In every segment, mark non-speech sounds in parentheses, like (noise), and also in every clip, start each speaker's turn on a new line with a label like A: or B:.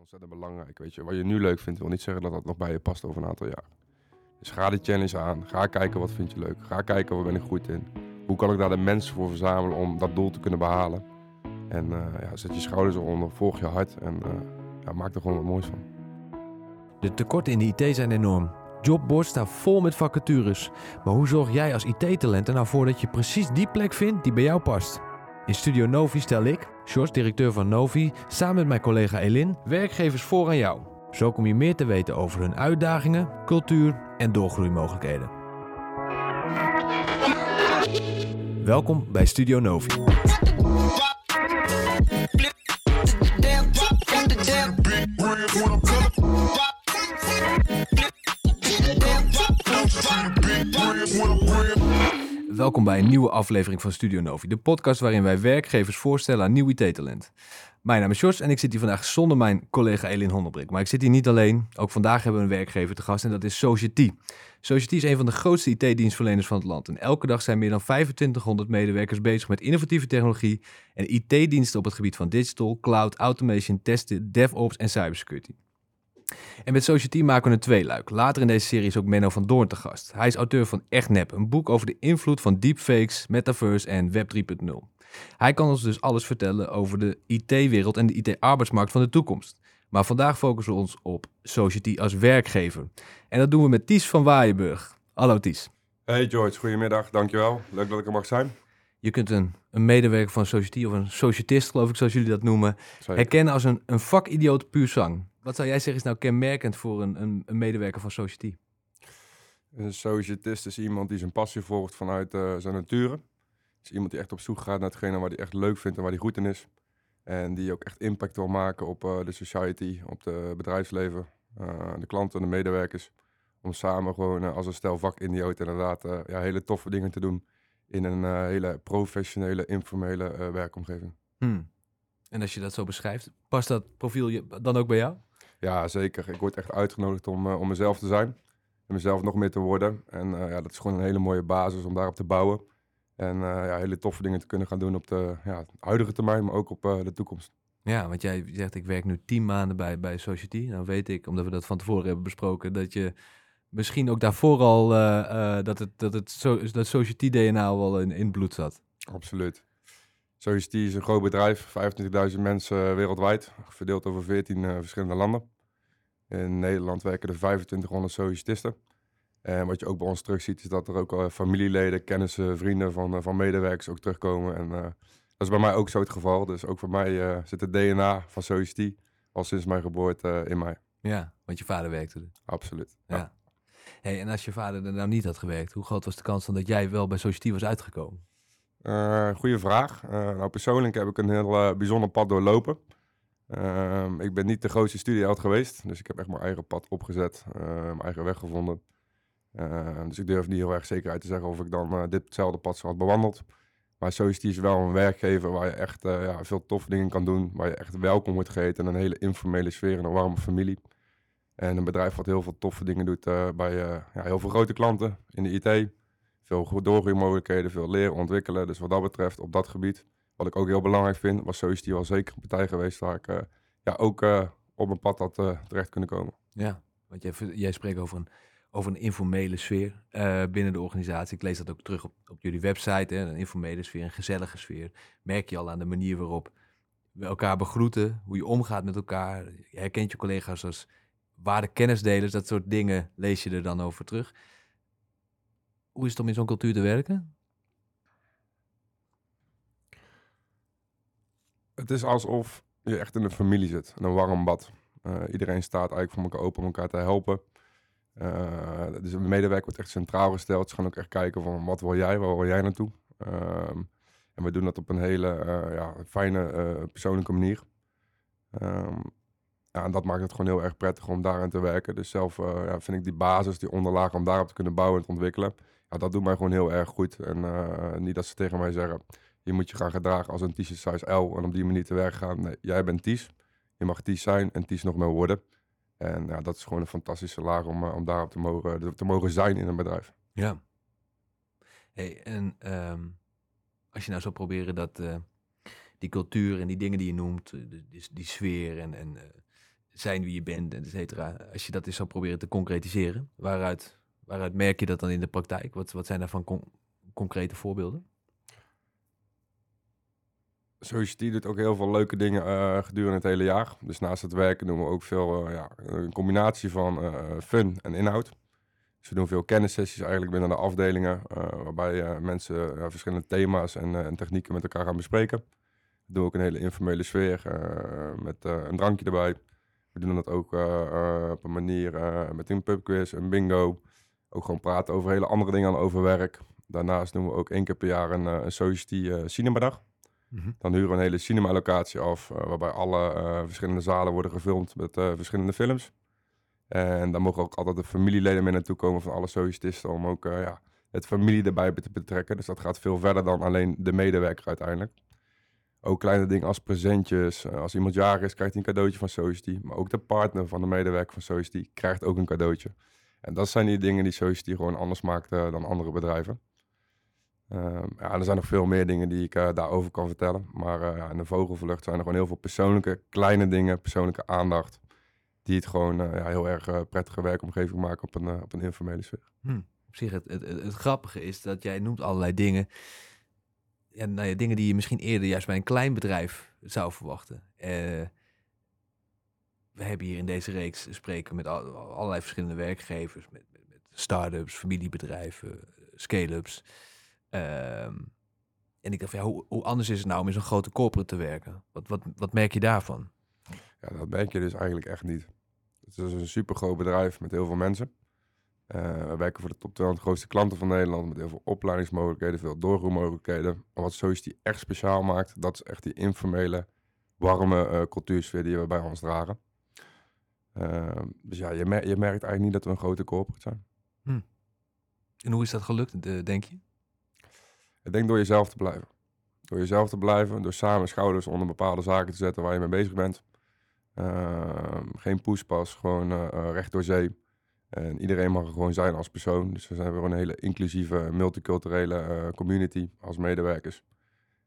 A: ontzettend belangrijk. Weet je. Wat je nu leuk vindt, wil niet zeggen dat dat nog bij je past over een aantal jaar. Dus ga de challenge aan. Ga kijken wat vind je leuk. Ga kijken waar ben ik goed in. Hoe kan ik daar de mensen voor verzamelen om dat doel te kunnen behalen. En uh, ja, zet je schouders eronder, volg je hart en uh, ja, maak er gewoon wat moois van.
B: De tekorten in de IT zijn enorm. Jobboards staan vol met vacatures. Maar hoe zorg jij als IT-talent er nou voor dat je precies die plek vindt die bij jou past? In Studio Novi stel ik, George, directeur van Novi, samen met mijn collega Elin, werkgevers voor aan jou. Zo kom je meer te weten over hun uitdagingen, cultuur en doorgroeimogelijkheden. Welkom bij Studio Novi. Welkom bij een nieuwe aflevering van Studio Novi, de podcast waarin wij werkgevers voorstellen aan nieuw IT-talent. Mijn naam is Jos en ik zit hier vandaag zonder mijn collega Elin Hondelbrik. Maar ik zit hier niet alleen. Ook vandaag hebben we een werkgever te gast en dat is Society. Society is een van de grootste IT-dienstverleners van het land. En elke dag zijn meer dan 2500 medewerkers bezig met innovatieve technologie en IT-diensten op het gebied van digital, cloud, automation, testen, DevOps en cybersecurity. En met Society maken we een tweeluik. Later in deze serie is ook Menno van Doorn te gast. Hij is auteur van Echt Nep, een boek over de invloed van deepfakes, metaverse en Web 3.0. Hij kan ons dus alles vertellen over de IT-wereld en de IT-arbeidsmarkt van de toekomst. Maar vandaag focussen we ons op Society als werkgever. En dat doen we met Ties van Waaienburg. Hallo Ties.
A: Hey George, goedemiddag, dankjewel. Leuk dat ik er mag zijn.
B: Je kunt een, een medewerker van Society of een societist, geloof ik, zoals jullie dat noemen, herkennen als een, een vakidioot puur zang. Wat zou jij zeggen is nou kenmerkend voor een, een, een medewerker van Society?
A: Een societist is iemand die zijn passie volgt vanuit uh, zijn nature. is iemand die echt op zoek gaat naar hetgene waar hij echt leuk vindt en waar hij goed in is. En die ook echt impact wil maken op uh, de society, op het bedrijfsleven, uh, de klanten, de medewerkers. Om samen gewoon als een stel vakidioot inderdaad ja, hele toffe dingen te doen in een hele professionele, informele werkomgeving.
B: Hmm. En als je dat zo beschrijft, past dat profiel je dan ook bij jou?
A: Ja, zeker. Ik word echt uitgenodigd om, uh, om mezelf te zijn. En mezelf nog meer te worden. En ja, dat is gewoon een hele mooie basis om daarop te bouwen. En uh, ja, hele toffe dingen te kunnen gaan doen op de ja, huidige termijn, maar ook op de toekomst.
B: Ja, want jij zegt ik werk nu tien maanden bij, bij Society. Nou weet ik, omdat we dat van tevoren hebben besproken, dat je misschien ook daarvoor al dat, het, dat, het so, dat Society DNA al wel in, in bloed zat.
A: Absoluut. Society is een groot bedrijf, 25.000 mensen wereldwijd, verdeeld over 14 uh, verschillende landen. In Nederland werken er 2500 societisten. En wat je ook bij ons terug ziet, is dat er ook al familieleden, kennissen, vrienden van, van medewerkers ook terugkomen. En dat is bij mij ook zo het geval. Dus ook voor mij zit het DNA van Society al sinds mijn geboorte in mij.
B: Ja, want je vader werkte er.
A: Absoluut.
B: Ja. ja. Hey, en als je vader er nou niet had gewerkt, hoe groot was de kans dan dat jij wel bij Society was uitgekomen?
A: Uh, goeie vraag. Uh, nou, persoonlijk heb ik een heel uh, bijzonder pad doorlopen. Ehm, ik ben niet de grootste studieheld geweest, dus ik heb echt mijn eigen pad opgezet, mijn eigen weg gevonden. Dus ik durf niet heel erg zeker uit te zeggen of ik dan ditzelfde pad zou had bewandeld. Maar Society is wel een werkgever waar je echt ja, veel toffe dingen kan doen, waar je echt welkom wordt geheten in een hele informele sfeer en een warme familie. En een bedrijf wat heel veel toffe dingen doet bij ja, heel veel grote klanten in de IT veel doorgroeimogelijkheden, veel leren, ontwikkelen. Dus wat dat betreft, op dat gebied, wat ik ook heel belangrijk vind, was Society wel zeker een partij geweest waar ik uh, ja, ook op mijn pad had terecht kunnen komen.
B: Ja, want jij, jij spreekt over een, over een informele sfeer binnen de organisatie. Ik lees dat ook terug op, op jullie website, hè, een informele sfeer, een gezellige sfeer. Merk je al aan de manier waarop we elkaar begroeten, hoe je omgaat met elkaar. Je herkent je collega's als waarde kennisdelers, dat soort dingen lees je er dan over terug. Hoe is het om in zo'n cultuur te werken?
A: Het is alsof je echt in een familie zit, een warm bad. Uh, iedereen staat eigenlijk voor elkaar open om elkaar te helpen. Uh, dus een medewerker wordt echt centraal gesteld. Ze gaan ook echt kijken van wat wil jij, waar wil jij naartoe? Uh, en we doen dat op een hele uh, ja, fijne, persoonlijke manier. Um, ja, en dat maakt het gewoon heel erg prettig om daarin te werken. Dus zelf ja, vind ik die basis, die onderlaag, om daarop te kunnen bouwen en te ontwikkelen ja, dat doet mij gewoon heel erg goed. En uh, niet dat ze tegen mij zeggen, je moet je gaan gedragen als een t-shirt size L en op die manier te werk gaan. Nee, jij bent Ties. Je mag Ties zijn en Ties nog meer worden. En ja, dat is gewoon een fantastische laag om, uh, om daarop te mogen, te mogen zijn in een bedrijf.
B: Ja. Hey, en um, als je nou zou proberen dat die cultuur en die dingen die je noemt, die, die sfeer en, en zijn wie je bent, et cetera. Als je dat eens zou proberen te concretiseren, waaruit, waaruit merk je dat dan in de praktijk? Wat, wat zijn daarvan con- concrete voorbeelden?
A: Society doet ook heel veel leuke dingen eh, gedurende het hele jaar. Dus naast het werken doen we ook veel, eh, ja, een combinatie van eh, fun en inhoud. Dus we doen veel kennissessies eigenlijk binnen de afdelingen, waarbij mensen verschillende thema's en, en technieken met elkaar gaan bespreken. We doen ook een hele informele sfeer met een drankje erbij. We doen dat ook eh, eh, op een manier eh, met een pubquiz, een bingo. Ook gewoon praten over hele andere dingen dan over werk. Daarnaast doen we ook één keer per jaar een, een Society cinemadag. Dan huren we een hele cinema-locatie af, waarbij alle verschillende zalen worden gefilmd met verschillende films. En daar mogen ook altijd de familieleden mee naartoe komen van alle sociëtisten om ook ja, het familie erbij te betrekken. Dus dat gaat veel verder dan alleen de medewerker uiteindelijk. Ook kleine dingen als presentjes. Eh, als iemand jarig is, krijgt hij een cadeautje van Society. Maar ook de partner van de medewerker van Society krijgt ook een cadeautje. En dat zijn die dingen die Society gewoon anders maakt eh, dan andere bedrijven. Ehm, ja, er zijn nog veel meer dingen die ik eh, daarover kan vertellen. Maar in de vogelvlucht zijn er gewoon heel veel persoonlijke kleine dingen, persoonlijke aandacht. Die het gewoon ja, heel erg prettige werkomgeving maken op een, op een informele sfeer.
B: Op zich, het, het, het grappige is dat jij noemt allerlei dingen. Ja, nou dingen die je misschien eerder juist bij een klein bedrijf zou verwachten. Eh, we hebben hier in deze reeks spreken met al- allerlei verschillende werkgevers, met, met, met start-ups, familiebedrijven, scale-ups. Ehm, en ik dacht, ja, hoe, hoe anders is het nou om in zo'n grote corporate te werken? Wat, wat, wat merk je daarvan?
A: Ja, dat merk je dus eigenlijk echt niet. Het is een super groot bedrijf met heel veel mensen. Eh, we werken voor de top 200 grootste klanten van Nederland met heel veel opleidingsmogelijkheden, veel doorgroeimogelijkheden. Maar wat Society echt speciaal maakt, dat is echt die informele, warme eh, cultuursfeer die we bij ons dragen. Eh, dus ja, je, mer- je merkt eigenlijk niet dat we een grote corporate zijn.
B: En hoe is dat gelukt, de- denk je?
A: Ik denk door jezelf te blijven. Door jezelf te blijven, door samen schouders onder bepaalde zaken te zetten waar je mee bezig bent. Ehm, geen poespas, gewoon eh, recht door zee. En iedereen mag er gewoon zijn als persoon. Dus we zijn gewoon een hele inclusieve, multiculturele eh, community als medewerkers.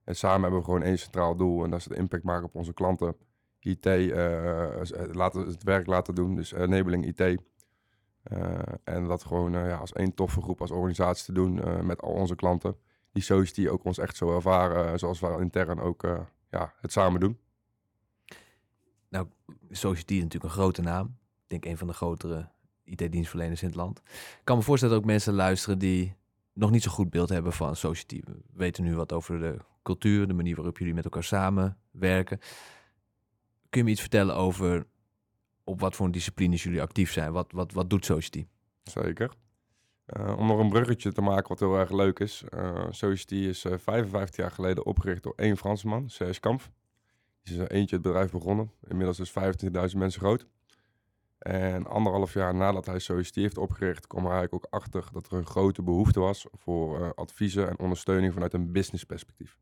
A: En samen hebben we gewoon één centraal doel en dat is de impact maken op onze klanten. IT, eh, s- eh, laten, het werk laten doen, dus enabling IT. Eh, en dat gewoon eh, ja, als één toffe groep, als organisatie te doen eh, met al onze klanten die Society ook ons echt zo ervaren, eh, zoals we intern ook eh, ja, het samen doen.
B: Society is natuurlijk een grote naam. Ik denk een van de grotere IT-dienstverleners in het land. Ik kan me voorstellen dat ook mensen luisteren die nog niet zo goed beeld hebben van Society. We weten nu wat over de cultuur, de manier waarop jullie met elkaar samenwerken. Kun je me iets vertellen over op wat voor disciplines jullie actief zijn? Wat, wat, wat doet Society?
A: Zeker. Eh, om nog een bruggetje te maken wat heel erg leuk is. eh Society is eh, 55 jaar geleden opgericht door één Fransman, Serge Kampf. Die is er eentje het bedrijf begonnen. Inmiddels is 25.000 mensen groot. En anderhalf jaar nadat hij Society heeft opgericht, kwam hij eigenlijk ook achter dat er een grote behoefte was voor eh, adviezen en ondersteuning vanuit een business perspectief.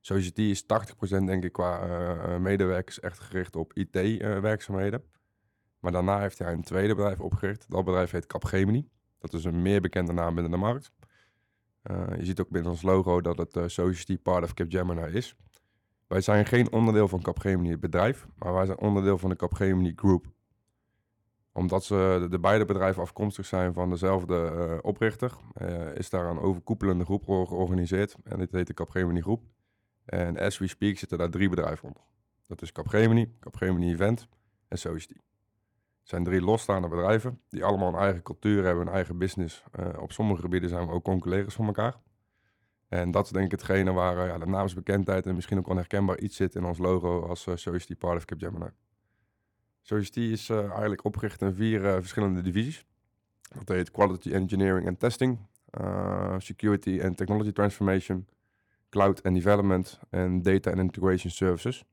A: Society is 80% denk ik qua eh, eh, medewerkers echt gericht op IT-werkzaamheden. maar daarna heeft hij een tweede bedrijf opgericht. Dat bedrijf heet Capgemini. Dat is een meer bekende naam binnen de markt. Eh, je ziet ook binnen ons logo dat het eh, Society part of Capgemini is. Wij zijn geen onderdeel van Capgemini het bedrijf, maar wij zijn onderdeel van de Capgemini Group. Omdat ze de, de beide bedrijven afkomstig zijn van dezelfde eh, oprichter, eh, is daar een overkoepelende groep ge- georganiseerd. En dit heet de Capgemini Groep. En as we speak zitten daar drie bedrijven onder. Dat is Capgemini, Capgemini Event en Society. Het zijn drie losstaande bedrijven die allemaal een eigen cultuur hebben, een eigen business. Eh, op sommige gebieden zijn we ook conculega's van elkaar. En dat is denk ik hetgene waar ja, de naamsbekendheid en misschien ook wel herkenbaar iets zit in ons logo als Society Part of Capgemini. Society is eh, eigenlijk opgericht in vier eh, verschillende divisies. Dat heet Quality Engineering and Testing, eh, Security and Technology Transformation, Cloud and Development en Data and Integration Services.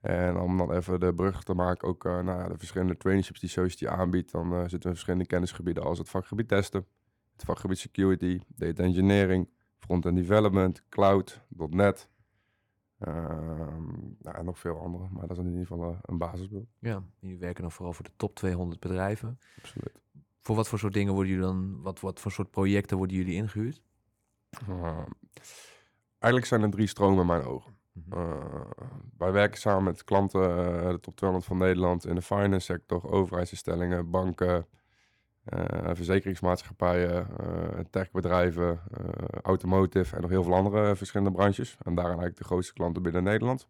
A: En om dan even de brug te maken, ook naar de verschillende traineeships die Society aanbiedt, dan zitten we in verschillende kennisgebieden als het vakgebied testen, het vakgebied security, data engineering, front-end development, cloud, .NET, nou, en nog veel andere, maar dat is in ieder geval uh, een basisbeeld.
B: Ja, jullie werken dan vooral voor de top 200 bedrijven.
A: Absoluut.
B: Voor wat voor soort dingen worden jullie dan, wat, wat voor soort projecten worden jullie ingehuurd?
A: eigenlijk zijn er drie stromen in mijn ogen.
B: Mhm.
A: Uh, wij werken samen met klanten, uh, de top 200 van Nederland in de finance sector, overheidsinstellingen, banken, verzekeringsmaatschappijen, techbedrijven, automotive en nog heel veel andere verschillende branches. En daarin eigenlijk de grootste klanten binnen Nederland.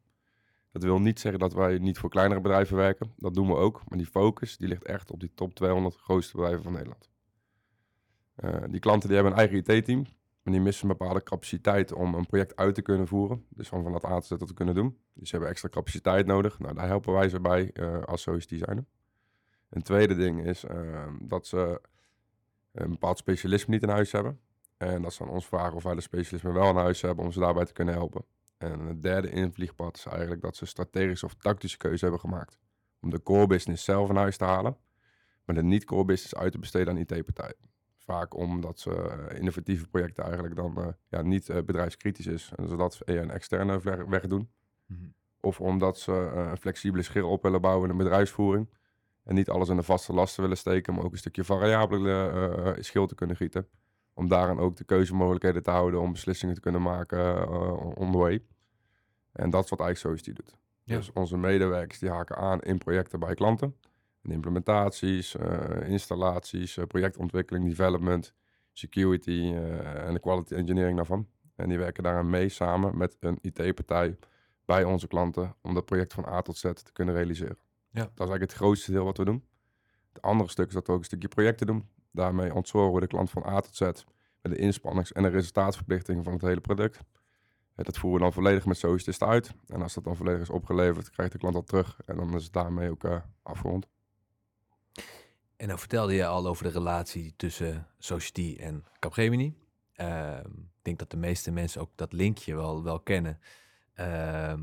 A: Dat wil niet zeggen dat wij niet voor kleinere bedrijven werken. Dat doen we ook. Maar die focus die ligt echt op die top 200 grootste bedrijven van Nederland. die klanten die hebben een eigen IT-team. Maar die missen een bepaalde capaciteit om een project uit te kunnen voeren. Dus van, van dat A tot Z te kunnen doen. Dus ze hebben extra capaciteit nodig. Nou, daar helpen wij ze bij als zijn. Een tweede ding is uh, dat ze een bepaald specialisme niet in huis hebben. En dat ze aan ons vragen of wij de specialisme wel in huis hebben om ze daarbij te kunnen helpen. En het derde invliegpad is eigenlijk dat ze strategische of tactische keuze hebben gemaakt. Om de core business zelf in huis te halen. Maar de niet-core business uit te besteden aan IT-partijen vaak omdat ze uh, innovatieve projecten eigenlijk dan uh, ja, niet uh, bedrijfskritisch is. En zodat ze een externe weg, doen. Mm -hmm. Of omdat ze een flexibele schil op willen bouwen in een bedrijfsvoering. En niet alles in de vaste lasten willen steken, maar ook een stukje variabele schil te kunnen gieten. Om daarin ook de keuzemogelijkheden te houden om beslissingen te kunnen maken on the way. En dat is wat eigenlijk die doet. Ja. Dus onze medewerkers die haken aan in projecten bij klanten implementaties, uh, installaties, uh, projectontwikkeling, development, security uh, en de quality engineering daarvan. En die werken daaraan mee samen met een IT-partij bij onze klanten om dat project van A tot Z te kunnen realiseren. Ja. Dat is eigenlijk het grootste deel wat we doen. Het andere stuk is dat we ook een stukje projecten doen. Daarmee ontzorgen we de klant van A tot Z met de inspannings- en de resultaatverplichtingen van het hele product. Dat voeren we dan volledig met Socialist uit. En als dat dan volledig is opgeleverd, krijgt de klant dat terug. En dan is het daarmee ook afgerond.
B: En dan vertelde je al over de relatie tussen Society en Capgemini. Uh, ik denk dat de meeste mensen ook dat linkje wel, wel kennen. Hoe,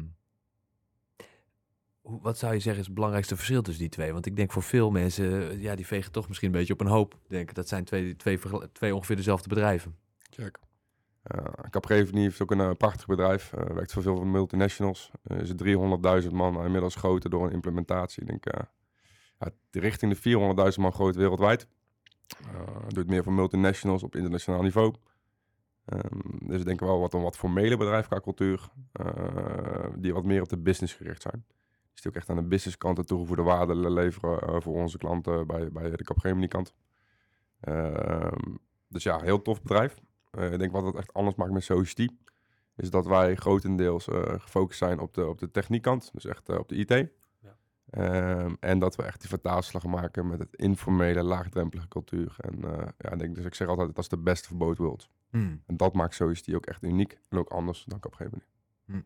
B: wat zou je zeggen is het belangrijkste verschil tussen die twee? Want ik denk voor veel mensen, ja, die vegen toch misschien een beetje op een hoop. Denk, dat zijn twee, twee, twee ongeveer dezelfde bedrijven.
A: Check. Uh, Capgemini heeft ook een uh, prachtig bedrijf. Uh, werkt voor veel van multinationals. is 300.000 man inmiddels groter door een implementatie. Ik denk ja, richting de 400.000 man groot wereldwijd. Uh, doet meer voor multinationals op internationaal niveau. Um, dus ik denk wel wat een wat formele bedrijf qua cultuur, uh, die wat meer op de business gericht zijn. Die ook echt aan de business kant de toegevoegde waarde leveren uh, voor onze klanten bij, bij de Capgemini kant. Um, dus ja, heel tof bedrijf. ik denk wat het echt anders maakt met Society, is dat wij grotendeels gefocust zijn op de, op de techniekkant, dus echt op de IT. Um, en dat we echt die vertaalslag maken met het informele, laagdrempelige cultuur. En uh, ja, ik denk, dus ik zeg altijd, dat is de beste van both worlds. Mm. En dat maakt die ook echt uniek en ook anders dan Capgemini.
B: Mm.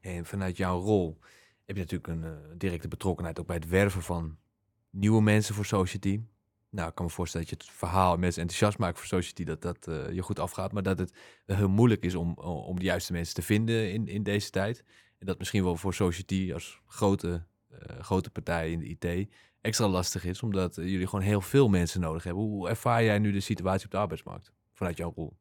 B: En vanuit jouw rol heb je natuurlijk een uh, directe betrokkenheid ook bij het werven van nieuwe mensen voor Society. Nou, ik kan me voorstellen dat je het verhaal mensen enthousiast maakt voor Society, dat dat uh, je goed afgaat. Maar dat het heel moeilijk is om, om de juiste mensen te vinden in, in deze tijd. En dat misschien wel voor Society als grote grote partij in de IT extra lastig is, omdat jullie gewoon heel veel mensen nodig hebben. Hoe ervaar jij nu de situatie op de arbeidsmarkt vanuit jouw rol?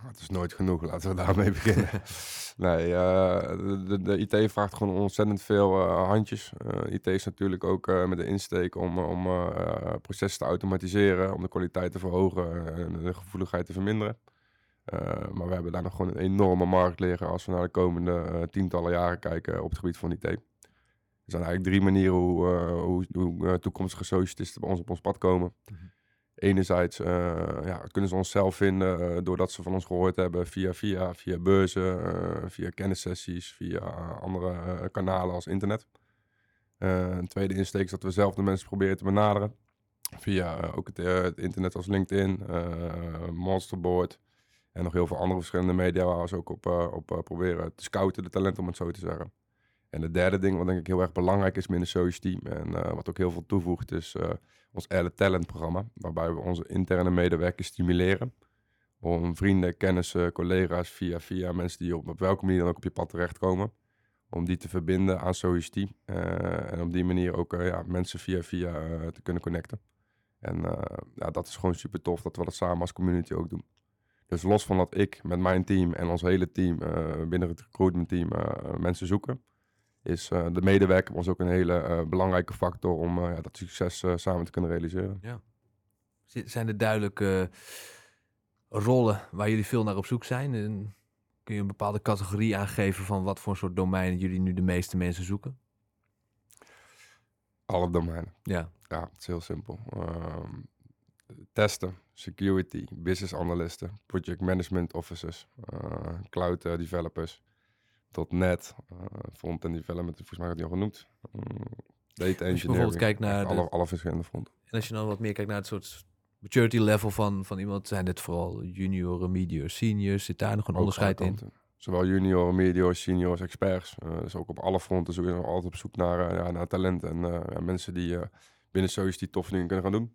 B: (laughs)
A: Het is nooit genoeg, laten we daarmee beginnen. (laughs) nee, uh, de, de, IT vraagt gewoon ontzettend veel handjes. IT is natuurlijk ook met de insteek om, om processen te automatiseren, om de kwaliteit te verhogen en de gevoeligheid te verminderen. maar we hebben daar nog gewoon een enorme markt liggen als we naar de komende tientallen jaren kijken op het gebied van IT. Er zijn eigenlijk drie manieren hoe, hoe, hoe toekomstige socialisten bij ons op ons pad komen. Mm -hmm. Enerzijds uh, ja, kunnen ze ons zelf vinden doordat ze van ons gehoord hebben via, via, via beurzen, via kennissessies, via andere kanalen als internet. een tweede insteek is dat we zelf de mensen proberen te benaderen. Via ook het, internet als LinkedIn, Monsterboard en nog heel veel andere verschillende media waar we ze ook op, op proberen te scouten, de talent om het zo te zeggen. En het derde ding, wat denk ik heel erg belangrijk is binnen Social Team en wat ook heel veel toevoegt, is ons Added Talent programma. Waarbij we onze interne medewerkers stimuleren om vrienden, kennissen, collega's, via, via mensen die op, op welke manier dan ook op je pad terechtkomen, om die te verbinden aan Social Team. Uh, en op die manier ook ja, mensen via via te kunnen connecten. En ja, dat is gewoon super tof dat we dat samen als community ook doen. Dus los van dat ik met mijn team en ons hele team binnen het recruitment team mensen zoeken, is uh, de medewerker was ook een hele uh, belangrijke factor om uh, ja, dat succes samen te kunnen realiseren. Ja.
B: Zijn er duidelijke rollen waar jullie veel naar op zoek zijn? En kun je een bepaalde categorie aangeven van wat voor soort domeinen jullie nu de meeste mensen zoeken?
A: Alle domeinen.
B: Ja.
A: Ja, het is heel simpel. Ehm, testen, security, business analysten, project management officers, cloud uh, developers, .NET, uh, front-end development, volgens mij had die al genoemd. Mm, data engineering.
B: Als je bijvoorbeeld kijkt naar
A: alle,
B: de-
A: alle verschillende fronten.
B: En als je dan wat meer kijkt naar het soort maturity level van, van iemand, zijn dit vooral junioren, mediors, seniors? Zit daar nog een
A: Ook
B: onderscheid in?
A: Zowel junior, mediors, seniors, experts. Eh, dus ook op alle fronten zoeken we altijd op zoek naar, eh, ja, naar talent en eh, ja, mensen die eh, binnen Soos die toffe dingen kunnen gaan doen.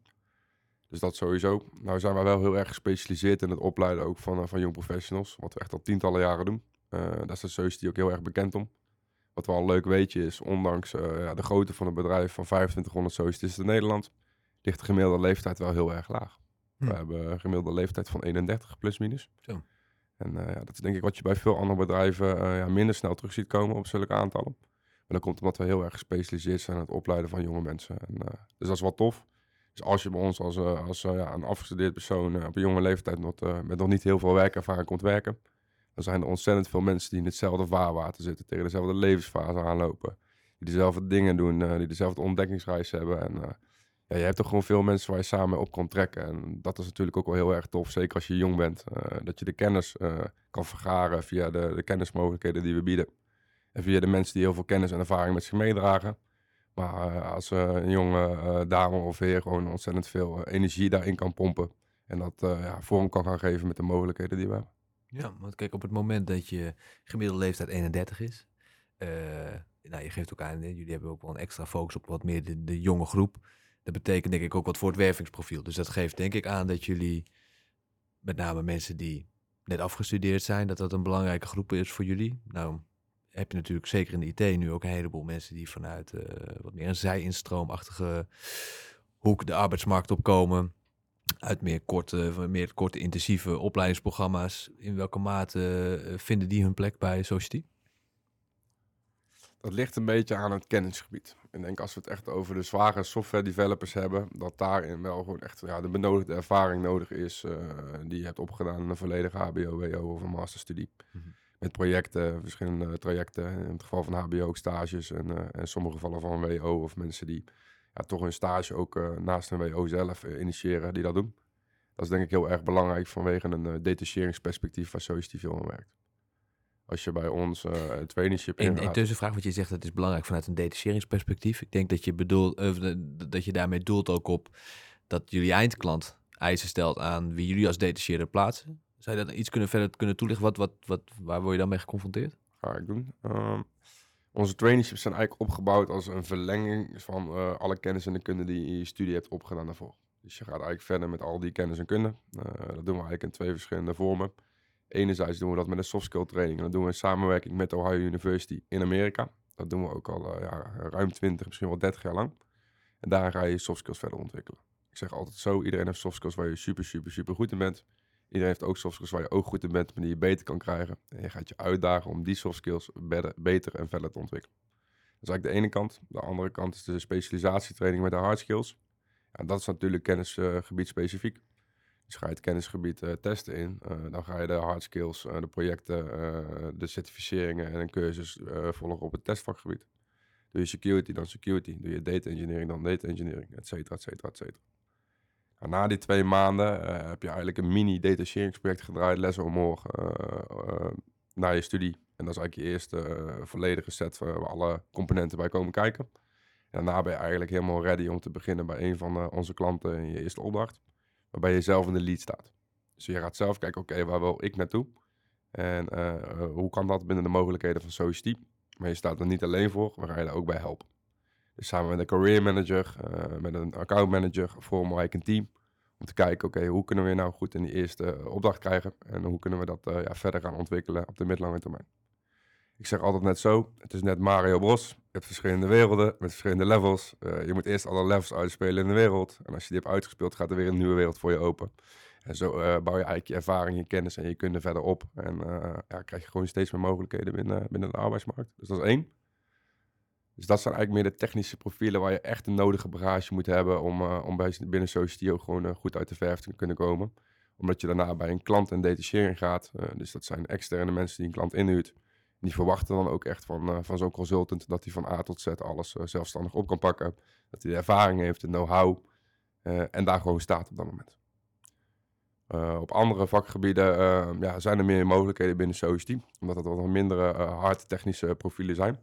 A: Dus dat sowieso. Nou zijn wij wel heel erg gespecialiseerd in het opleiden ook van, eh, van jong professionals. Wat we echt al tientallen jaren doen. Eh daar is de Soos die ook heel erg bekend om. Wat wel een leuk weetje is, ondanks eh, ja, de grootte van het bedrijf van 2500 sociëtisten in Nederland, ligt de gemiddelde leeftijd wel heel erg laag.
B: Hm.
A: We hebben een gemiddelde leeftijd van 31 plus minus.
B: Zo.
A: En eh, ja, dat is denk ik wat je bij veel andere bedrijven ja, minder snel terug ziet komen op zulke aantallen. Maar dat komt omdat we heel erg gespecialiseerd zijn in het opleiden van jonge mensen. En, dus dat is wel tof. Dus als je bij ons als, als ja, een afgestudeerd persoon op een jonge leeftijd nog, met nog niet heel veel werkervaring komt werken, dan zijn er ontzettend veel mensen die in hetzelfde vaarwater zitten, tegen dezelfde levensfase aanlopen, die dezelfde dingen doen, eh, die dezelfde ontdekkingsreis hebben. En eh, ja, je hebt toch gewoon veel mensen waar je samen op kan trekken. En dat is natuurlijk ook wel heel erg tof, zeker als je jong bent, eh, dat je de kennis kan vergaren via de, de kennismogelijkheden die we bieden. En via de mensen die heel veel kennis en ervaring met zich meedragen. Maar als een jonge dame of heer gewoon ontzettend veel energie daarin kan pompen. En dat ja, vorm kan gaan geven met de mogelijkheden die we hebben.
B: Ja, want kijk, op het moment dat je gemiddelde leeftijd 31 is, eh, nou, je geeft ook aan, jullie hebben ook wel een extra focus op wat meer de, de jonge groep. Dat betekent denk ik ook wat voor het wervingsprofiel. Dus dat geeft denk ik aan dat jullie, met name mensen die net afgestudeerd zijn, dat dat een belangrijke groep is voor jullie. Nou, heb je natuurlijk zeker in de IT nu ook een heleboel mensen die vanuit eh, wat meer een zij-instroomachtige hoek de arbeidsmarkt opkomen uit meer korte, meer korte intensieve opleidingsprogramma's. In welke mate eh, vinden die hun plek bij Society?
A: Dat ligt een beetje aan het kennisgebied. Ik denk als we het echt over de zware software developers hebben, dat daarin wel gewoon echt ja, de benodigde ervaring nodig is eh, die je hebt opgedaan in een volledige HBO, WO of een masterstudie.
B: Mhm.
A: Met projecten, verschillende trajecten. In het geval van HBO ook stages en uh, in sommige gevallen van WO of mensen die ja, toch hun stage ook uh, naast een WO zelf uh, initiëren, die dat doen. Dat is denk ik heel erg belangrijk vanwege een uh, detacheringsperspectief waar Society veel aan werkt. Als je bij ons een traineeship
B: in, in tussenvraag, want je zegt dat is belangrijk vanuit een detacheringsperspectief. Ik denk dat je bedoelt, dat je daarmee doelt ook op dat jullie eindklant eisen stelt aan wie jullie als detacheerder plaatsen. Zou je dat iets kunnen verder kunnen toelichten? Wat, wat, wat, waar word je dan mee geconfronteerd?
A: Ga ik doen. Um, onze traineeships zijn eigenlijk opgebouwd als een verlenging van uh, alle kennis en de kunde die je je studie hebt opgedaan daarvoor. Dus je gaat eigenlijk verder met al die kennis en kunde. Uh, dat doen we eigenlijk in twee verschillende vormen. Enerzijds doen we dat met een soft skill training. En dat doen we in samenwerking met Ohio University in Amerika. Dat doen we ook al uh, ja, ruim 20, misschien wel 30 jaar lang. En daar ga je soft skills verder ontwikkelen. Ik zeg altijd zo, iedereen heeft soft skills waar je super, super, super goed in bent. Iedereen heeft ook soft skills waar je ook goed in bent, maar die je beter kan krijgen. En je gaat je uitdagen om die soft skills beter, beter en verder te ontwikkelen. Dat is eigenlijk de ene kant. De andere kant is de specialisatietraining met de hard skills. Ja, dat is natuurlijk kennisgebied specifiek. Dus ga je het kennisgebied uh, testen in, uh, dan ga je de hard skills, uh, de projecten, de certificeringen en een cursus volgen op het testvakgebied. Doe je security, dan security. Doe je data engineering, dan data engineering, et cetera, et cetera, et cetera. Nou, na die twee maanden uh, heb je eigenlijk een mini-detacheringsproject gedraaid, lessen omhoog, uh, uh, naar je studie. En dat is eigenlijk je eerste volledige set waar alle componenten bij komen kijken. En daarna ben je eigenlijk helemaal ready om te beginnen bij een van onze klanten in je eerste opdracht. Waarbij je zelf in de lead staat. Dus je gaat zelf kijken, oké, waar wil ik naartoe? En hoe kan dat binnen de mogelijkheden van Society? Maar je staat er niet alleen voor, we gaan je daar ook bij helpen. Dus samen met een career manager, met een account manager, vormen eigenlijk een team. Te kijken, oké, hoe kunnen we nou goed in die eerste opdracht krijgen? En hoe kunnen we dat uh, ja, verder gaan ontwikkelen op de middellange termijn? Ik zeg altijd net zo, het is net Mario Bros. Je hebt verschillende werelden met verschillende levels. Uh, je moet eerst alle levels uitspelen in de wereld. En als je die hebt uitgespeeld, gaat er weer een nieuwe wereld voor je open. En zo bouw je eigenlijk je ervaring, je kennis en je kunde verder op. En ja, krijg je gewoon steeds meer mogelijkheden binnen, binnen de arbeidsmarkt. Dus dat is één. Dus dat zijn eigenlijk meer de technische profielen waar je echt een nodige bagage moet hebben om, uh, om bij, binnen Society ook gewoon uh, goed uit de verf te kunnen komen. Omdat je daarna bij een klant in detachering gaat. Eh, dus dat zijn externe mensen die een klant inhuurt. Die verwachten dan ook echt van, eh, van zo'n consultant dat hij van A tot Z alles eh, zelfstandig op kan pakken. Dat hij de ervaring heeft, de know-how eh, en daar gewoon staat op dat moment. Eh, op andere vakgebieden eh, ja, zijn er meer mogelijkheden binnen SOST, omdat het wat mindere uh, hard technische profielen zijn.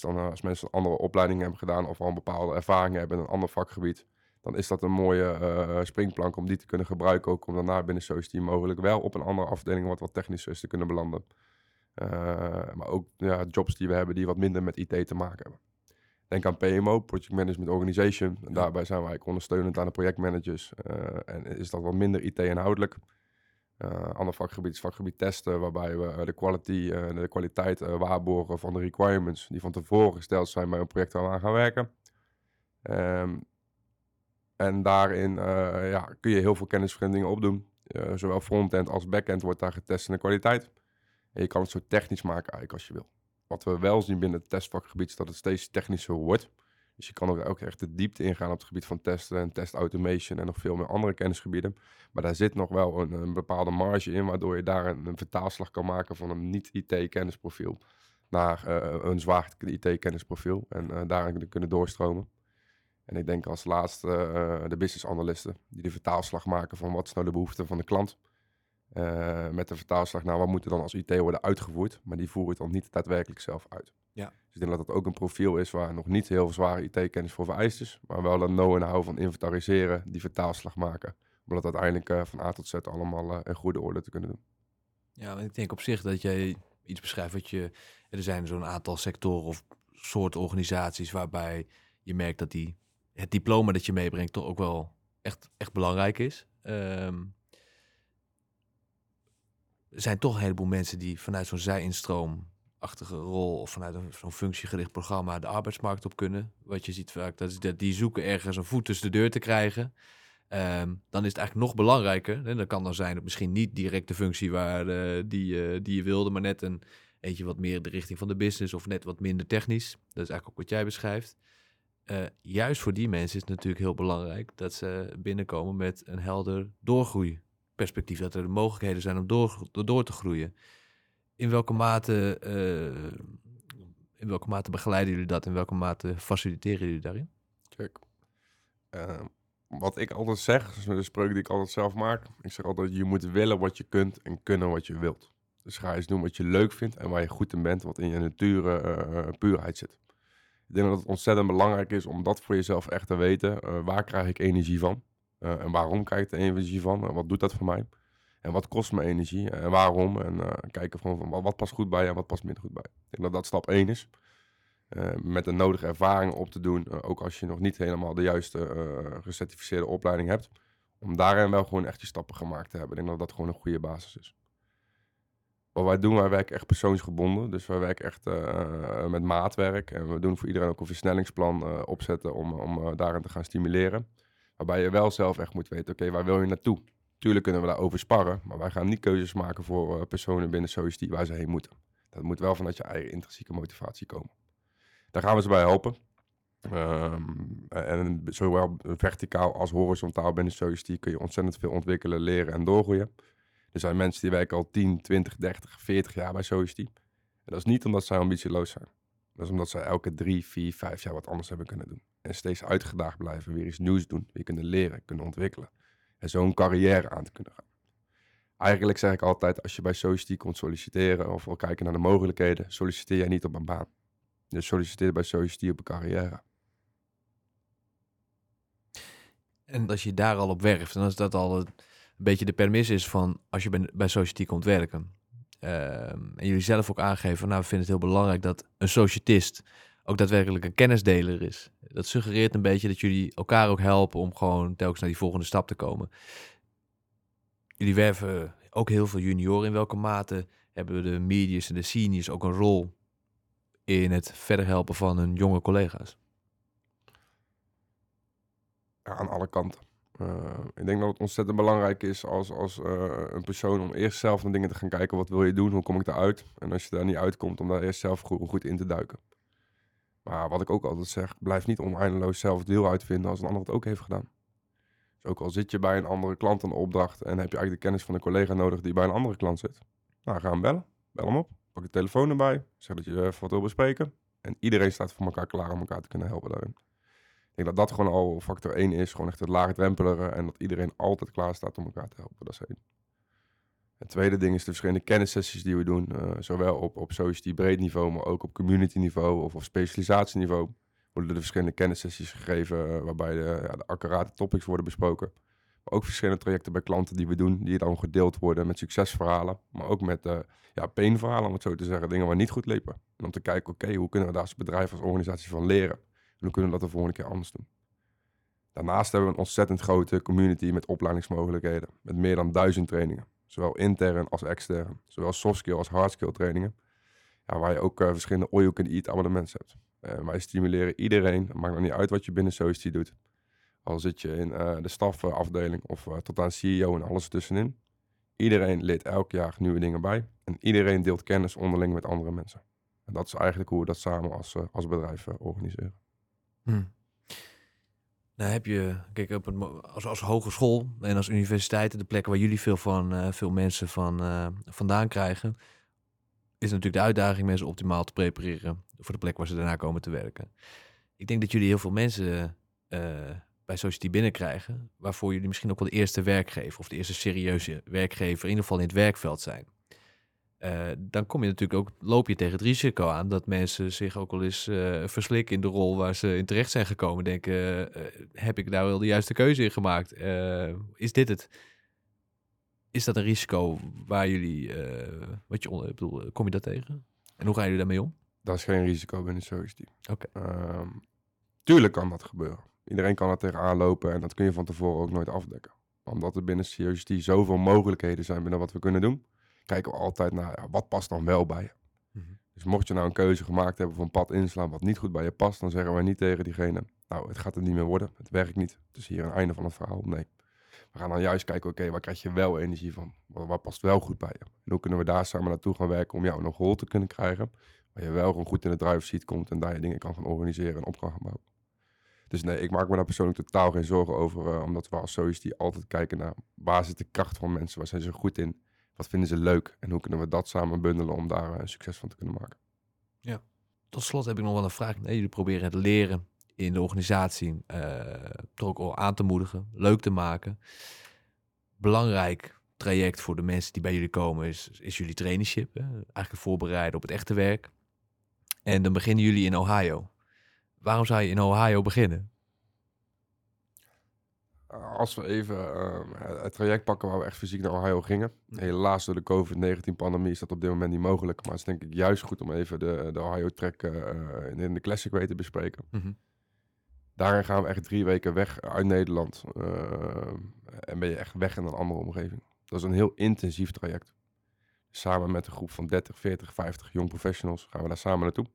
A: Dus dan als mensen een andere opleiding hebben gedaan of al een bepaalde ervaring hebben in een ander vakgebied, dan is dat een mooie uh, springplank om die te kunnen gebruiken. Ook om daarna binnen SOST mogelijk wel op een andere afdeling wat wat technischer is te kunnen belanden. Uh, maar ook ja, jobs die we hebben die wat minder met IT te maken hebben. Denk aan PMO, Project Management Organization. En daarbij zijn wij ondersteunend aan de projectmanagers. Uh, en is dat wat minder IT-inhoudelijk. Uh, ander vakgebied is vakgebied testen, waarbij we de, quality, de kwaliteit waarborgen van de requirements die van tevoren gesteld zijn bij een project waar we aan gaan werken. Um, en daarin ja, kun je heel veel kennisverschillingen opdoen. Zowel frontend als backend wordt daar getest in de kwaliteit. En je kan het zo technisch maken eigenlijk als je wil. Wat we wel zien binnen het testvakgebied is dat het steeds technischer wordt. Dus je kan ook, ook echt de diepte ingaan op het gebied van testen en test automation en nog veel meer andere kennisgebieden. Maar daar zit nog wel een, een bepaalde marge in, waardoor je daar een, vertaalslag kan maken van een niet-IT-kennisprofiel naar uh, een zwaar IT-kennisprofiel en uh, daarin kunnen doorstromen. En ik denk als laatste de business analisten, die de vertaalslag maken van wat is nou de behoefte van de klant. Uh, met de vertaalslag naar wat moet er dan als IT worden uitgevoerd, maar die voeren het dan niet daadwerkelijk zelf uit.
B: Ja.
A: Dus ik denk dat dat ook een profiel is waar nog niet heel zware IT-kennis voor vereist is, maar wel een know-how van inventariseren, die vertaalslag maken. Om dat uiteindelijk uh, van A tot Z allemaal uh, in goede orde te kunnen doen.
B: Ja, ik denk op zich dat jij iets beschrijft wat je... Er zijn zo'n aantal sectoren of soort organisaties waarbij je merkt dat die het diploma dat je meebrengt toch ook wel echt, echt belangrijk is. Um, er zijn toch een heleboel mensen die vanuit zo'n zij-instroomachtige rol of vanuit zo'n functiegericht programma de arbeidsmarkt op kunnen. Wat je ziet vaak, dat is dat die zoeken ergens een voet tussen de deur te krijgen. Um, dan is het eigenlijk nog belangrijker. En dat kan dan zijn dat misschien niet direct de functie waar, uh, die, uh, die je wilde, maar net een eentje wat meer de richting van de business of net wat minder technisch. Dat is eigenlijk ook wat jij beschrijft. Uh, juist voor die mensen is het natuurlijk heel belangrijk dat ze binnenkomen met een helder doorgroeiperspectief. Dat er de mogelijkheden zijn om door, door te groeien. In welke, mate, uh, in welke mate begeleiden jullie dat? In welke mate faciliteren jullie daarin?
A: Kijk, uh, wat ik altijd zeg, dus de spreuk die ik altijd zelf maak. Ik zeg altijd, je moet willen wat je kunt en kunnen wat je wilt. Dus ga eens doen wat je leuk vindt en waar je goed in bent, wat in je nature puurheid zit. Ik denk dat het ontzettend belangrijk is om dat voor jezelf echt te weten. Waar krijg ik energie van? Uh, en waarom ik de energie van? Wat doet dat voor mij? En wat kost me energie? En waarom? En uh, kijken van, van wat, past goed bij en wat past minder goed bij. Ik denk dat dat stap 1 is. met de nodige ervaring op te doen. ook als je nog niet helemaal de juiste gecertificeerde opleiding hebt. Om daarin wel gewoon echt je stappen gemaakt te hebben. Ik denk dat dat gewoon een goede basis is. Wat wij doen, wij werken echt persoonsgebonden. Dus wij werken echt met maatwerk. En we doen voor iedereen ook een versnellingsplan opzetten om, om daarin te gaan stimuleren. Waarbij je wel zelf echt moet weten, oké, waar wil je naartoe? Tuurlijk kunnen we daarover sparren, maar wij gaan niet keuzes maken voor personen binnen SOST waar ze heen moeten. Dat moet wel vanuit je eigen intrinsieke motivatie komen. Daar gaan we ze bij helpen. Um, en zowel verticaal als horizontaal binnen SOST kun je ontzettend veel ontwikkelen, leren en doorgroeien. Er zijn mensen die werken al 10, 20, 30, 40 jaar bij SOST. En dat is niet omdat zij ambitieloos zijn. Dat is omdat zij elke drie, vier, vijf jaar wat anders hebben kunnen doen. En steeds uitgedaagd blijven, weer iets nieuws doen. Weer kunnen leren, kunnen ontwikkelen. En zo'n carrière aan te kunnen gaan. Eigenlijk zeg ik altijd, als je bij SOST komt solliciteren of wil kijken naar de mogelijkheden, solliciteer jij niet op een baan. Je solliciteert bij SOST op een carrière.
B: En als je daar al op werft, dan is dat al een beetje de permis is van als je bij, Society komt werken. Uh, en jullie zelf ook aangeven, nou we vinden het heel belangrijk dat een societist ook daadwerkelijk een kennisdeler is. Dat suggereert een beetje dat jullie elkaar ook helpen om gewoon telkens naar die volgende stap te komen. Jullie werven ook heel veel junioren. In welke mate hebben de medias en de seniors ook een rol in het verder helpen van hun jonge collega's?
A: Ja, aan alle kanten. Uh, ik denk dat het ontzettend belangrijk is als, als uh, een persoon om eerst zelf naar dingen te gaan kijken. Wat wil je doen? Hoe kom ik eruit? En als je daar niet uitkomt, om daar eerst zelf goed in te duiken. Maar wat ik ook altijd zeg, blijf niet oneindeloos zelf deel uitvinden als een ander het ook heeft gedaan. Ook al zit je bij een andere klant een opdracht en heb je eigenlijk de kennis van een collega nodig die bij een andere klant zit. Nou, ga hem bellen. Bel hem op. Pak je telefoon erbij. Zeg dat je even wat wil bespreken. En iedereen staat voor elkaar klaar om elkaar te kunnen helpen daarin. Ik denk dat dat gewoon al factor 1 is. Gewoon echt het laagdrempelige. En dat iedereen altijd klaar staat om elkaar te helpen. Dat is één. Het tweede ding is de verschillende kennissessies die we doen. eh, zowel op, op society breed niveau, maar ook op community niveau of op specialisatieniveau. Worden er verschillende kennissessies gegeven eh, waarbij de, ja, de accurate topics worden besproken. Maar ook verschillende trajecten bij klanten die we doen, die dan gedeeld worden met succesverhalen. Maar ook met uh, ja, painverhalen, om het zo te zeggen. Dingen waar niet goed liepen. En om te kijken, oké, hoe kunnen we daar als bedrijf, als organisatie van leren? En hoe kunnen we dat de volgende keer anders doen? Daarnaast hebben we een ontzettend grote community met opleidingsmogelijkheden. Met meer dan duizend trainingen. Zowel intern als extern. Zowel soft skill als hard skill trainingen. Ja, waar je ook uh, verschillende all you can eat abonnementen hebt. Uh, wij stimuleren iedereen, het maakt nog niet uit wat je binnen Society doet. Al zit je in uh, de stafafdeling of tot aan CEO en alles tussenin. Iedereen leert elk jaar nieuwe dingen bij. En iedereen deelt kennis onderling met andere mensen. En dat is eigenlijk hoe we dat samen als, als bedrijf organiseren.
B: Hmm. Nou heb je, kijk, op als, als hogeschool en als universiteiten, de plekken waar jullie veel van uh, veel mensen van uh, vandaan krijgen, is natuurlijk de uitdaging mensen optimaal te prepareren voor de plek waar ze daarna komen te werken. Ik denk dat jullie heel veel mensen uh, bij Society binnenkrijgen, waarvoor jullie misschien ook wel de eerste werkgever of de eerste serieuze werkgever, in ieder geval in het werkveld zijn. Uh, dan kom je natuurlijk ook, loop je tegen het risico aan dat mensen zich ook wel eens uh, verslikken in de rol waar ze in terecht zijn gekomen. Denken, uh, heb ik daar wel de juiste keuze in gemaakt? is dit het? Is dat een risico waar jullie, wat je, ik bedoel, kom je dat tegen? En hoe gaan jullie daarmee om?
A: Dat is geen risico binnen.
B: Oké.
A: Okay. Um, tuurlijk kan dat gebeuren. Iedereen kan er tegenaan lopen en dat kun je van tevoren ook nooit afdekken. Omdat er binnen Society zoveel mogelijkheden zijn binnen wat we kunnen doen kijken we altijd naar ja, wat past dan wel bij je. Mm -hmm. Dus mocht je nou een keuze gemaakt hebben voor een pad inslaan wat niet goed bij je past, dan zeggen wij niet tegen diegene, nou het gaat het niet meer worden, het werkt niet. Het is hier een einde van het verhaal. Nee. We gaan dan juist kijken, oké, okay, waar krijg je wel energie van? Wat, wat, past wel goed bij je? En hoe kunnen we daar samen naartoe gaan werken om jou nog rol te kunnen krijgen, waar je wel gewoon goed in de drive seat komt en daar je dingen kan gaan organiseren en op kan gaan bouwen. Dus nee, ik maak me daar persoonlijk totaal geen zorgen over, uh, omdat we als Society altijd kijken naar waar zit de kracht van mensen, waar zijn ze goed in, wat vinden ze leuk en hoe kunnen we dat samen bundelen om daar een succes van te kunnen maken.
B: Ja. Tot slot heb ik nog wel een vraag. Nee, jullie proberen het leren in de organisatie uh, toch al aan te moedigen, leuk te maken. Belangrijk traject voor de mensen die bij jullie komen is, is jullie traineeship. Hè? Eigenlijk voorbereiden op het echte werk. En dan beginnen jullie in Ohio. Waarom zou je in Ohio beginnen?
A: Als we even uh, het traject pakken waar we echt fysiek naar Ohio gingen. Helaas door de COVID-19-pandemie is dat op dit moment niet mogelijk. Maar het is denk ik juist goed om even de, de Ohio-track uh, in de Classic Way te bespreken.
B: Mm -hmm.
A: Daarin gaan we echt drie weken weg uit Nederland. Uh, en ben je echt weg in een andere omgeving. Dat is een heel intensief traject. Samen met een groep van 30, 40, 50 jong professionals gaan we daar samen naartoe.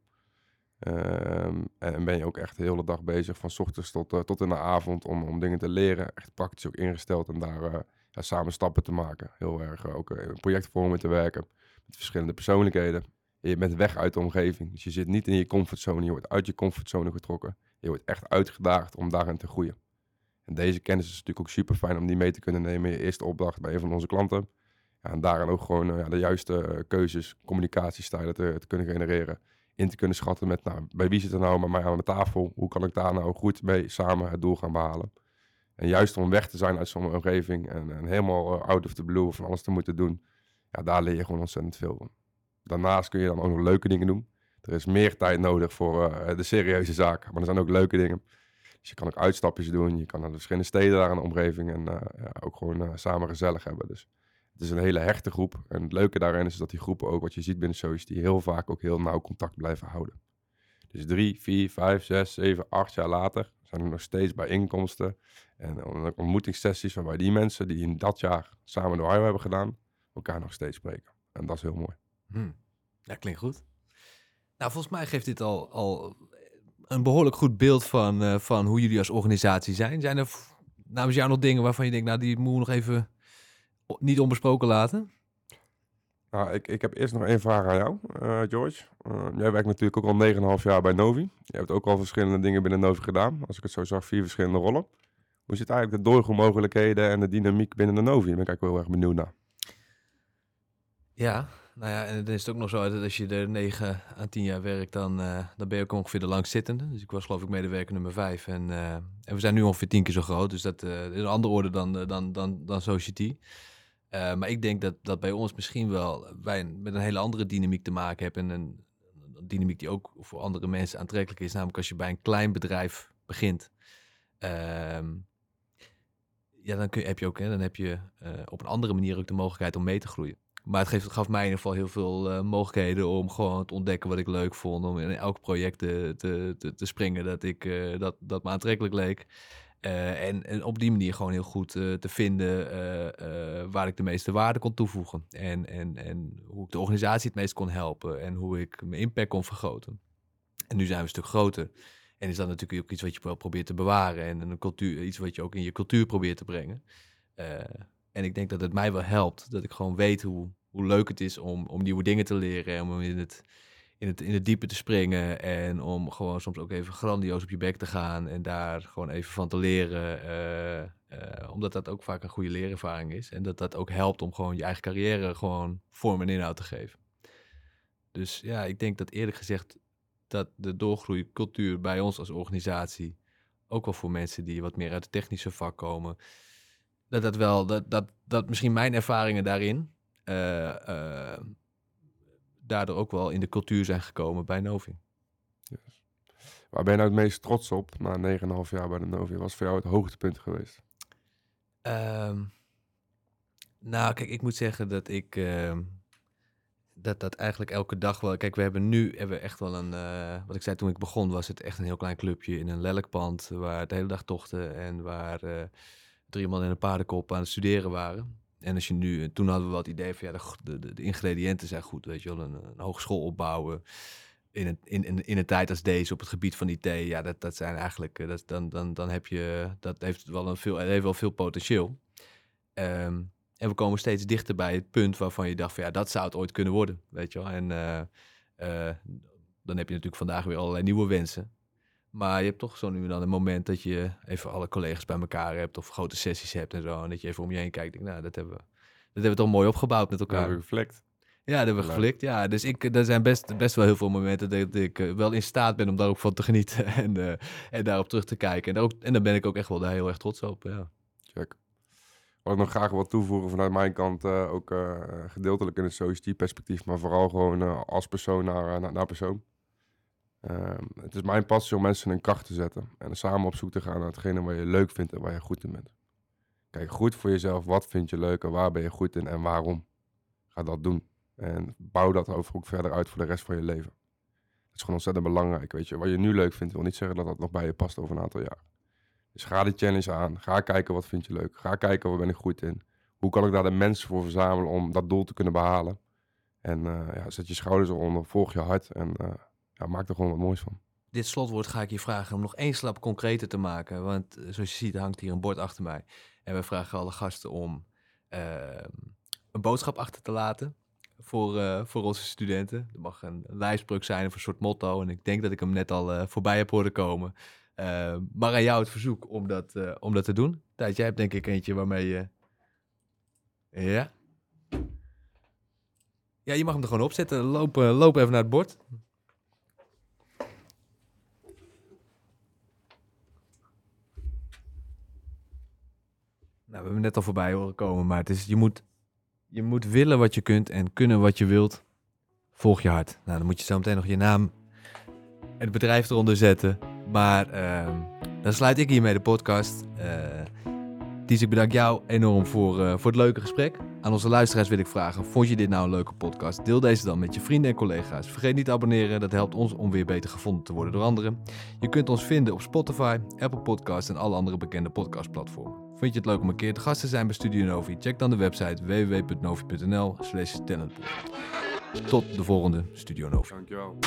A: Um, en ben je ook echt de hele dag bezig, van ochtends tot, uh, tot in de avond, om, om dingen te leren. Echt praktisch ook ingesteld en daar uh, ja, samen stappen te maken. Heel erg uh, ook in projectvormen te werken, met verschillende persoonlijkheden. En je bent weg uit de omgeving, dus je zit niet in je comfortzone, je wordt uit je comfortzone getrokken. Je wordt echt uitgedaagd om daarin te groeien. En deze kennis is natuurlijk ook super fijn om die mee te kunnen nemen in je eerste opdracht bij een van onze klanten. Ja, en daarin ook gewoon ja, de juiste keuzes, communicatiestijlen te kunnen genereren in te kunnen schatten met, nou, bij wie zit er nou met mij aan de tafel? Hoe kan ik daar nou goed mee samen het doel gaan behalen? En juist om weg te zijn uit zo'n omgeving en, helemaal uh, out of the blue van alles te moeten doen, ja, daar leer je gewoon ontzettend veel van. Daarnaast kun je dan ook nog leuke dingen doen. Er is meer tijd nodig voor uh, de serieuze zaken, maar er zijn ook leuke dingen. Dus je kan ook uitstapjes doen, je kan naar de verschillende steden daar in de omgeving en uh, ja, ook gewoon samen gezellig hebben. Dus het is een hele hechte groep. En het leuke daarin is dat die groepen ook, wat je ziet binnen Soos, die heel vaak ook heel nauw contact blijven houden. Dus drie, vier, vijf, zes, zeven, acht jaar later zijn er nog steeds bijeenkomsten en ontmoetingssessies waarbij die mensen die in dat jaar samen de Ohio hebben gedaan, elkaar nog steeds spreken. En dat is heel mooi.
B: Hmm. Ja, klinkt goed. Nou, volgens mij geeft dit al, al een behoorlijk goed beeld van, uh, van hoe jullie als organisatie zijn. Zijn er namens jou nog dingen waarvan je denkt, nou, die moet nog even niet onbesproken laten?
A: Nou, ik, ik heb eerst nog één vraag aan jou, uh, George. Uh, jij werkt natuurlijk ook al 9,5 jaar bij Novi. Je hebt ook al verschillende dingen binnen Novi gedaan. Als ik het zo zag, vier verschillende rollen. Hoe zit eigenlijk de doorgroeimogelijkheden en de dynamiek binnen de Novi? Daar ben ik eigenlijk wel heel erg benieuwd naar.
B: Ja, nou ja, en dan is het ook nog zo dat als je er 9 à 10 jaar werkt, dan, uh, dan ben je ook ongeveer de langzittende. Dus ik was geloof ik medewerker nummer 5 en, en we zijn nu ongeveer 10 keer zo groot. Dus dat is een andere orde dan, dan, dan, dan Society. Maar ik denk dat, dat bij ons misschien wel wij met een hele andere dynamiek te maken hebben. En een, een dynamiek die ook voor andere mensen aantrekkelijk is. Namelijk als je bij een klein bedrijf begint. Ehm, ja, dan kun heb je ook, hè, dan heb je op een andere manier ook de mogelijkheid om mee te groeien. Maar het, geeft, gaf mij in ieder geval heel veel mogelijkheden om gewoon te ontdekken wat ik leuk vond. Om in elk project te, te, te, springen dat, ik, dat, dat me aantrekkelijk leek. Uh, en, op die manier gewoon heel goed te vinden waar ik de meeste waarde kon toevoegen. En, en, en hoe ik de organisatie het meest kon helpen. En hoe ik mijn impact kon vergroten. En nu zijn we een stuk groter. En is dat natuurlijk ook iets wat je wel probeert te bewaren. En een cultuur, iets wat je ook in je cultuur probeert te brengen. En ik denk dat het mij wel helpt. Dat ik gewoon weet hoe, hoe leuk het is om, om nieuwe dingen te leren. En om in het, in, het, in het diepe te springen. En om gewoon soms ook even grandioos op je bek te gaan. En daar gewoon even van te leren. Uh, uh, omdat dat ook vaak een goede leerervaring is. En dat dat ook helpt om gewoon je eigen carrière gewoon vorm en inhoud te geven. Dus ja, ik denk dat eerlijk gezegd dat de doorgroeicultuur bij ons als organisatie, ook wel voor mensen die wat meer uit het technische vak komen, dat dat wel, dat, dat, dat misschien mijn ervaringen daarin uh, daardoor ook wel in de cultuur zijn gekomen bij Novi.
A: Yes. Waar ben je nou het meest trots op na 9,5 jaar bij de Novi? Wat was voor jou het hoogtepunt geweest?
B: Um, nou, kijk, ik moet zeggen dat ik uh, dat dat eigenlijk elke dag wel. Kijk, we hebben nu hebben we echt wel een. Uh, wat ik zei toen ik begon, was het echt een heel klein clubje in een lelijkpand waar de hele dag tochten en waar uh, drie man in een paardenkop aan het studeren waren. En als je nu, toen hadden we wat idee van ja, de, de, de ingrediënten zijn goed, weet je wel, een, een hogeschool opbouwen in een, in, in, in een tijd als deze op het gebied van IT, ja, dat, dat zijn eigenlijk, eh, dat, dan, dan, dan heb je, dat heeft wel een veel, heeft wel veel potentieel. Um, en we komen steeds dichter bij het punt waarvan je dacht van ja, dat zou het ooit kunnen worden, weet je wel. En uh, dan heb je natuurlijk vandaag weer allerlei nieuwe wensen. Maar je hebt toch zo nu en dan een moment dat je even alle collega's bij elkaar hebt of grote sessies hebt en zo. En dat je even om je heen kijkt. Denk, nou, dat hebben we, dat hebben we toch mooi opgebouwd met elkaar.
A: Ja, geflikt.
B: Ja, dat hebben we geflikt. Ja, dus ik, er zijn best, best wel heel veel momenten dat ik uh, wel in staat ben om daar ook van te genieten (laughs) en, uh, en daarop terug te kijken. En, ook, en daar ben ik ook echt wel daar heel erg trots op. Ja.
A: Check. Wat ik nog graag wat toevoegen vanuit mijn kant, uh, ook gedeeltelijk in het society perspectief, maar vooral gewoon als persoon naar, naar, naar persoon. Um, het is mijn passie om mensen in kracht te zetten. En samen op zoek te gaan naar hetgene waar je leuk vindt en waar je goed in bent. Kijk goed voor jezelf, wat vind je leuk en waar ben je goed in en waarom. Ga dat doen. En bouw dat over ook verder uit voor de rest van je leven. Dat is gewoon ontzettend belangrijk. Weet je, wat je nu leuk vindt, wil niet zeggen dat dat nog bij je past over een aantal jaar. Dus ga die challenge aan. Ga kijken wat vind je leuk. Ga kijken waar ben ik goed in. Hoe kan ik daar de mensen voor verzamelen om dat doel te kunnen behalen. En uh, ja, zet je schouders eronder, volg je hart en uh, ja, maak er gewoon wat moois van.
B: Dit slotwoord ga ik je vragen om nog één stap concreter te maken. Want zoals je ziet hangt hier een bord achter mij. En we vragen alle gasten om uh, een boodschap achter te laten voor, uh, voor onze studenten. Er mag een lijfspreuk zijn of een soort motto. En ik denk dat ik hem net al uh, voorbij heb horen komen. maar aan jou het verzoek om dat, om dat te doen. Tijd, jij hebt denk ik eentje waarmee je... Ja? Ja, je mag hem er gewoon opzetten. Loop, loop even naar het bord. We hebben net al voorbij horen komen, maar het is, je, moet, je moet willen wat je kunt en kunnen wat je wilt. Volg je hart. Nou, dan moet je zo meteen nog je naam en het bedrijf eronder zetten. Maar uh, dan sluit ik hiermee de podcast. Uh, ik bedank jou enorm voor, uh, voor het leuke gesprek. Aan onze luisteraars wil ik vragen, vond je dit nou een leuke podcast? Deel deze dan met je vrienden en collega's. Vergeet niet te abonneren, dat helpt ons om weer beter gevonden te worden door anderen. Je kunt ons vinden op Spotify, Apple Podcasts en alle andere bekende podcastplatformen. Vind je het leuk om een keer te gast te zijn bij Studio Novi? Check dan de website www.novi.nl slash talentpool. Tot de volgende Studio Novi.
A: Dankjewel.